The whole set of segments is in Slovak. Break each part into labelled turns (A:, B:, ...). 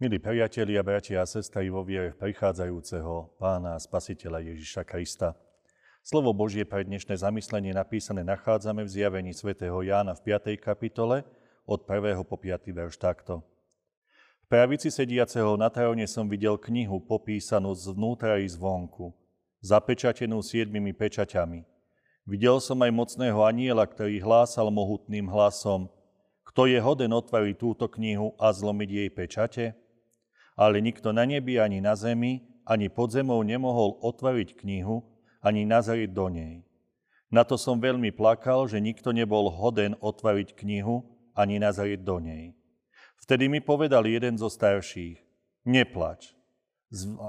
A: Milí priatelia, bratia a sestry vo viere prichádzajúceho Pána a Spasiteľa Ježiša Krista. Slovo Božie pre dnešné zamyslenie napísané nachádzame v zjavení svätého Jána v 5. kapitole od 1. po 5. verš takto. V pravici sediaceho na tróne som videl knihu popísanú zvnútra i zvonku, zapečatenú siedmimi pečaťami. Videl som aj mocného aniela, ktorý hlásal mohutným hlasom, kto je hoden otvoriť túto knihu a zlomiť jej pečate? Ale nikto na nebi ani na zemi, ani pod zemou nemohol otvoriť knihu, ani nazrieť do nej. Na to som veľmi plakal, že nikto nebol hoden otvoriť knihu, ani nazrieť do nej. Vtedy mi povedal jeden zo starších, neplač.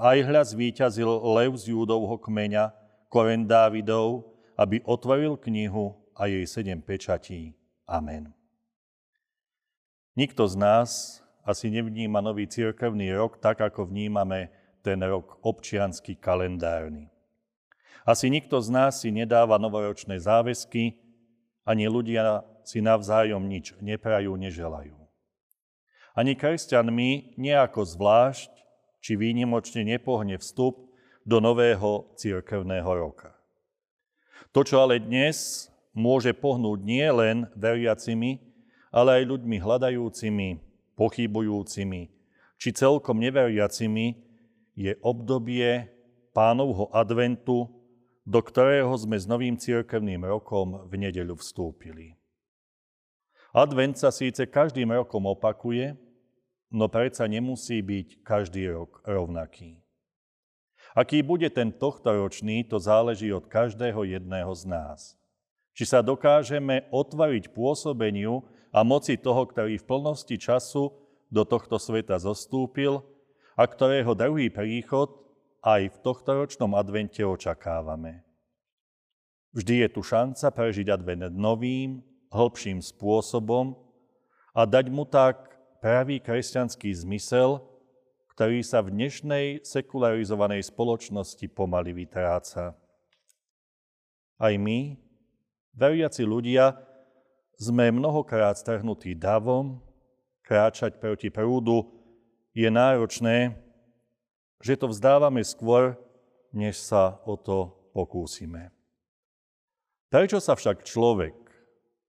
A: Aj hľa zvíťazil lev z Júdovho kmeňa, koren Dávidov, aby otvoril knihu a jej sedem pečatí. Amen. Nikto z nás asi nevníma nový cirkevný rok tak, ako vnímame ten rok občiansky kalendárny. Asi nikto z nás si nedáva novoročné záväzky, ani ľudia si navzájom nič neprajú, neželajú. Ani kresťanmi nejako zvlášť či výnimočne nepohne vstup do nového cirkevného roka. To, čo ale dnes môže pohnúť nie len veriacimi, ale aj ľuďmi hľadajúcimi pochybujúcimi či celkom neveriacimi, je obdobie pánovho adventu, do ktorého sme s novým cirkevným rokom v nedeľu vstúpili. Advent sa síce každým rokom opakuje, no predsa nemusí byť každý rok rovnaký. Aký bude ten tohtoročný, to záleží od každého jedného z nás. Či sa dokážeme otvoriť pôsobeniu a moci toho, ktorý v plnosti času do tohto sveta zostúpil a ktorého druhý príchod aj v tohto ročnom advente očakávame. Vždy je tu šanca prežiť advent novým, hĺbším spôsobom a dať mu tak pravý kresťanský zmysel, ktorý sa v dnešnej sekularizovanej spoločnosti pomaly vytráca. Aj my, veriaci ľudia, sme mnohokrát strhnutí davom, kráčať proti prúdu, je náročné, že to vzdávame skôr, než sa o to pokúsime. Prečo sa však človek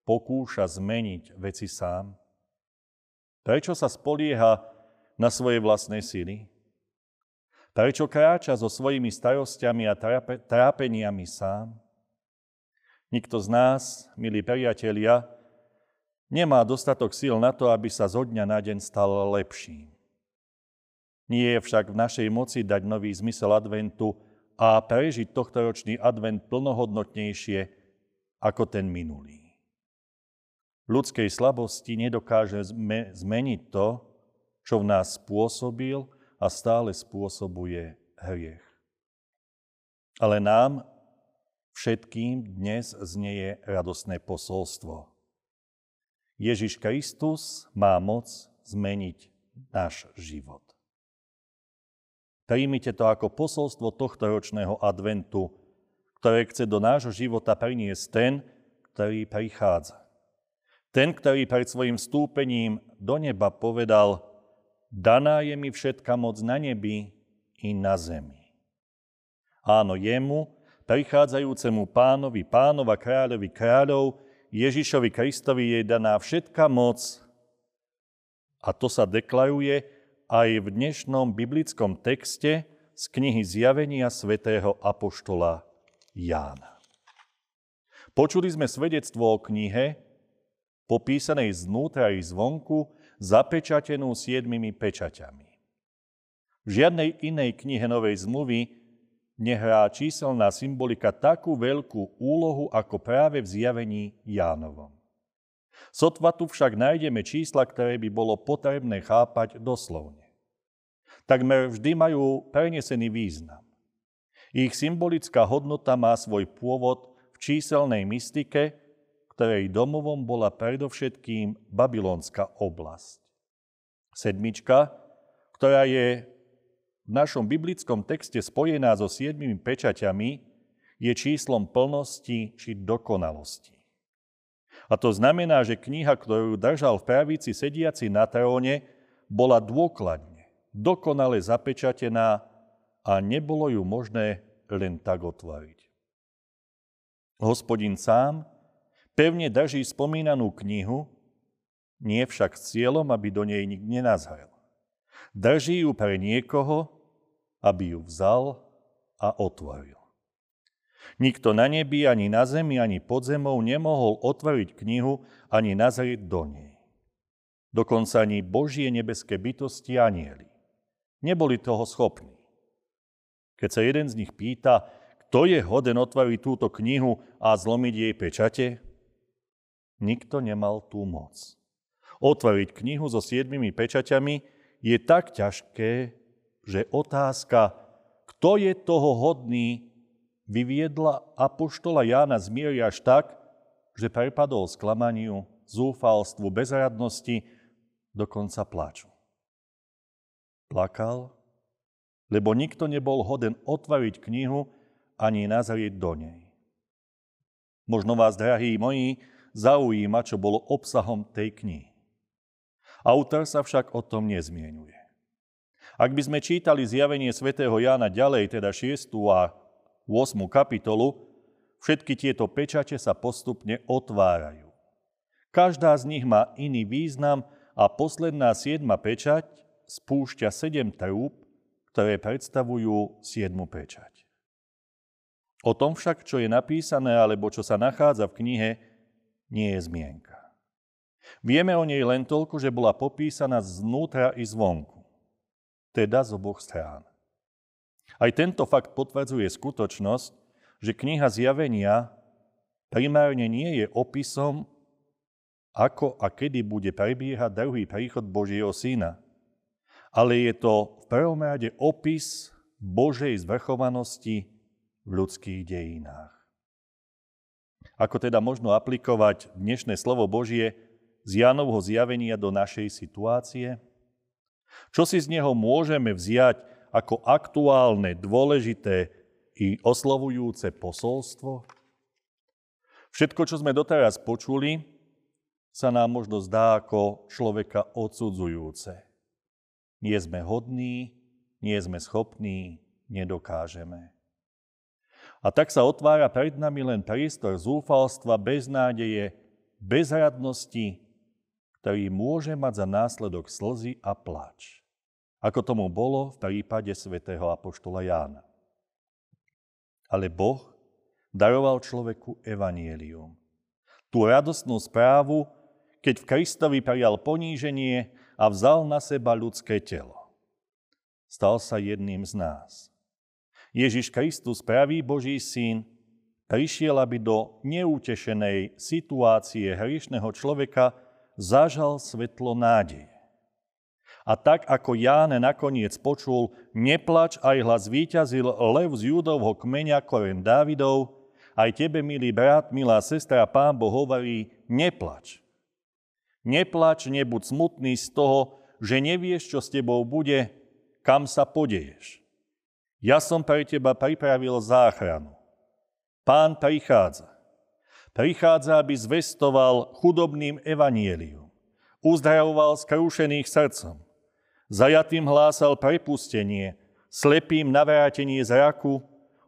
A: pokúša zmeniť veci sám? Prečo sa spolieha na svoje vlastné sily? Prečo kráča so svojimi starostiami a trápeniami sám? Nikto z nás, milí priatelia, nemá dostatok síl na to, aby sa zo dňa na deň stal lepším. Nie je však v našej moci dať nový zmysel adventu a prežiť tohtoročný advent plnohodnotnejšie ako ten minulý. Ľudskej slabosti nedokáže zmeniť to, čo v nás spôsobil a stále spôsobuje hriech. Ale nám Všetkým dnes znieje radosné posolstvo. Ježiš Kristus má moc zmeniť náš život. Príjmite to ako posolstvo tohto ročného adventu, ktoré chce do nášho života priniesť ten, ktorý prichádza. Ten, ktorý pred svojim stúpením do neba povedal, daná je mi všetka moc na nebi i na zemi. Áno, jemu, prichádzajúcemu pánovi, pánova kráľovi kráľov, Ježišovi Kristovi je daná všetka moc a to sa deklaruje aj v dnešnom biblickom texte z knihy Zjavenia svätého Apoštola Jána. Počuli sme svedectvo o knihe, popísanej znútra i zvonku, zapečatenú siedmimi pečaťami. V žiadnej inej knihe Novej zmluvy nehrá číselná symbolika takú veľkú úlohu ako práve v zjavení Jánovom. Sotva tu však nájdeme čísla, ktoré by bolo potrebné chápať doslovne. Takmer vždy majú prenesený význam. Ich symbolická hodnota má svoj pôvod v číselnej mystike, ktorej domovom bola predovšetkým babylonská oblasť. Sedmička, ktorá je v našom biblickom texte spojená so siedmimi pečaťami, je číslom plnosti či dokonalosti. A to znamená, že kniha, ktorú držal v pravici sediaci na tróne, bola dôkladne, dokonale zapečatená a nebolo ju možné len tak otvoriť. Hospodin sám pevne drží spomínanú knihu, nie však s cieľom, aby do nej nik nenazhrel. Drží ju pre niekoho, aby ju vzal a otvoril. Nikto na nebi, ani na zemi, ani pod zemou nemohol otvoriť knihu, ani nazrieť do nej. Dokonca ani Božie nebeské bytosti anieli. Neboli toho schopní. Keď sa jeden z nich pýta, kto je hoden otvoriť túto knihu a zlomiť jej pečate, nikto nemal tú moc. Otvoriť knihu so siedmimi pečaťami je tak ťažké, že otázka, kto je toho hodný, vyviedla apoštola Jána z miery až tak, že prepadol sklamaniu, zúfalstvu, bezradnosti, dokonca plaču. Plakal, lebo nikto nebol hoden otvoriť knihu ani nazrieť do nej. Možno vás, drahí moji, zaujíma, čo bolo obsahom tej knihy. Autor sa však o tom nezmienuje. Ak by sme čítali zjavenie svätého Jána ďalej, teda 6. a 8. kapitolu, všetky tieto pečate sa postupne otvárajú. Každá z nich má iný význam a posledná siedma pečať spúšťa sedem trúb, ktoré predstavujú siedmu pečať. O tom však, čo je napísané alebo čo sa nachádza v knihe, nie je zmienka. Vieme o nej len toľko, že bola popísaná znútra i zvonku, teda z oboch strán. Aj tento fakt potvrdzuje skutočnosť, že kniha zjavenia primárne nie je opisom, ako a kedy bude prebiehať druhý príchod Božieho Syna, ale je to v prvom rade opis Božej zvrchovanosti v ľudských dejinách. Ako teda možno aplikovať dnešné slovo Božie z Jánovho zjavenia do našej situácie? Čo si z neho môžeme vziať ako aktuálne, dôležité i oslovujúce posolstvo? Všetko, čo sme doteraz počuli, sa nám možno zdá ako človeka odsudzujúce. Nie sme hodní, nie sme schopní, nedokážeme. A tak sa otvára pred nami len priestor zúfalstva, beznádeje, bezradnosti, ktorý môže mať za následok slzy a plač, ako tomu bolo v prípade svätého Apoštola Jána. Ale Boh daroval človeku evanielium. Tú radostnú správu, keď v Kristovi prijal poníženie a vzal na seba ľudské telo. Stal sa jedným z nás. Ježiš Kristus, pravý Boží syn, prišiel, aby do neútešenej situácie hriešného človeka zažal svetlo nádeje. A tak ako Ján nakoniec počul, neplač, aj hlas víťazil lev z Judovho kmeňa koren Dávidov, aj tebe, milý brat, milá sestra, pán Boh hovorí, neplač. Neplač, nebuď smutný z toho, že nevieš, čo s tebou bude, kam sa podeješ. Ja som pre teba pripravil záchranu. Pán prichádza. Prichádza, aby zvestoval chudobným evanielium. Uzdravoval skrúšených srdcom. Zajatým hlásal prepustenie, slepým navrátenie zraku,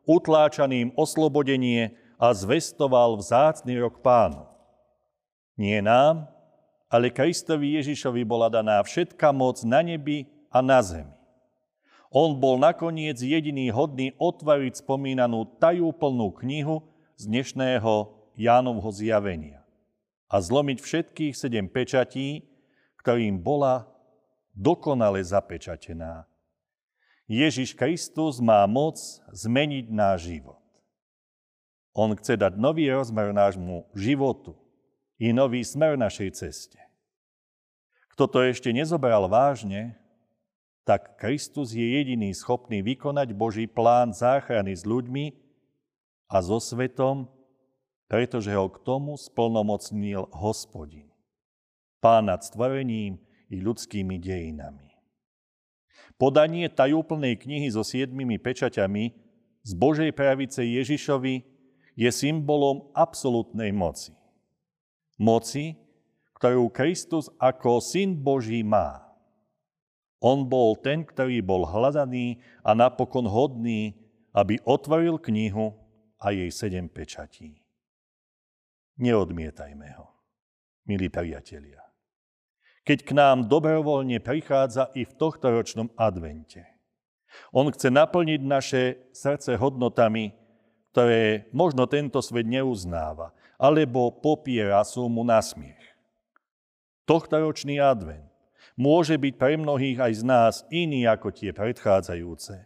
A: utláčaným oslobodenie a zvestoval vzácný rok pánu. Nie nám, ale Kristovi Ježišovi bola daná všetka moc na nebi a na zemi. On bol nakoniec jediný hodný otvoriť spomínanú tajúplnú knihu z dnešného Jánovho zjavenia a zlomiť všetkých sedem pečatí, ktorým bola dokonale zapečatená. Ježiš Kristus má moc zmeniť náš život. On chce dať nový rozmer nášmu životu i nový smer našej ceste. Kto to ešte nezobral vážne, tak Kristus je jediný schopný vykonať Boží plán záchrany s ľuďmi a so svetom pretože ho k tomu splnomocnil hospodin, pán nad stvorením i ľudskými dejinami. Podanie tajúplnej knihy so siedmimi pečaťami z Božej pravice Ježišovi je symbolom absolútnej moci. Moci, ktorú Kristus ako syn Boží má. On bol ten, ktorý bol hľadaný a napokon hodný, aby otvoril knihu a jej sedem pečatí. Neodmietajme ho, milí priatelia. Keď k nám dobrovoľne prichádza i v tohto ročnom advente. On chce naplniť naše srdce hodnotami, ktoré možno tento svet neuznáva, alebo popiera sú mu na smiech. Tohtoročný advent môže byť pre mnohých aj z nás iný ako tie predchádzajúce.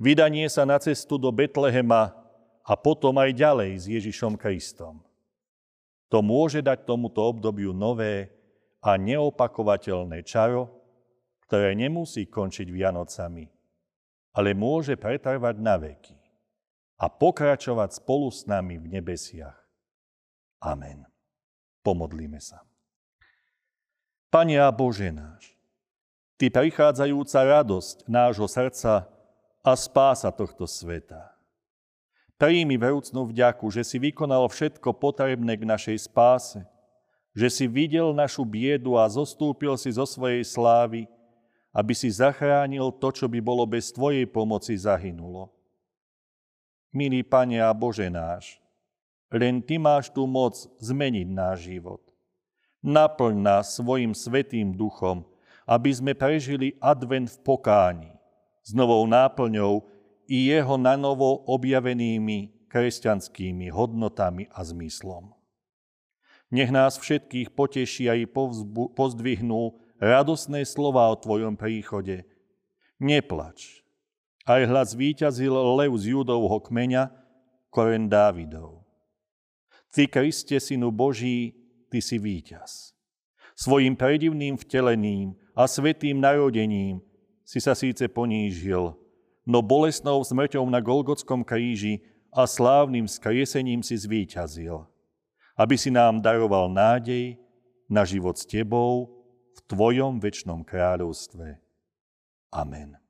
A: Vydanie sa na cestu do Betlehema a potom aj ďalej s Ježišom Kristom. To môže dať tomuto obdobiu nové a neopakovateľné čaro, ktoré nemusí končiť Vianocami, ale môže pretrvať na veky a pokračovať spolu s nami v nebesiach. Amen. Pomodlíme sa. Pane a Bože náš, Ty prichádzajúca radosť nášho srdca a spása tohto sveta. Príjmi vrúcnú vďaku, že si vykonal všetko potrebné k našej spáse, že si videl našu biedu a zostúpil si zo svojej slávy, aby si zachránil to, čo by bolo bez Tvojej pomoci zahynulo. Milý Pane a Bože náš, len Ty máš tú moc zmeniť náš život. Naplň nás svojim svetým duchom, aby sme prežili advent v pokáni, s novou náplňou i jeho nanovo objavenými kresťanskými hodnotami a zmyslom. Nech nás všetkých poteší aj pozdvihnú radosné slova o Tvojom príchode. Neplač. Aj hlas víťazil lev z judovho kmeňa, koren Dávidov. Ty, Kriste, Synu Boží, Ty si víťaz. Svojim predivným vtelením a svetým narodením si sa síce ponížil, no bolesnou smrťou na Golgotskom kríži a slávnym skriesením si zvíťazil, aby si nám daroval nádej na život s Tebou v Tvojom väčšnom kráľovstve. Amen.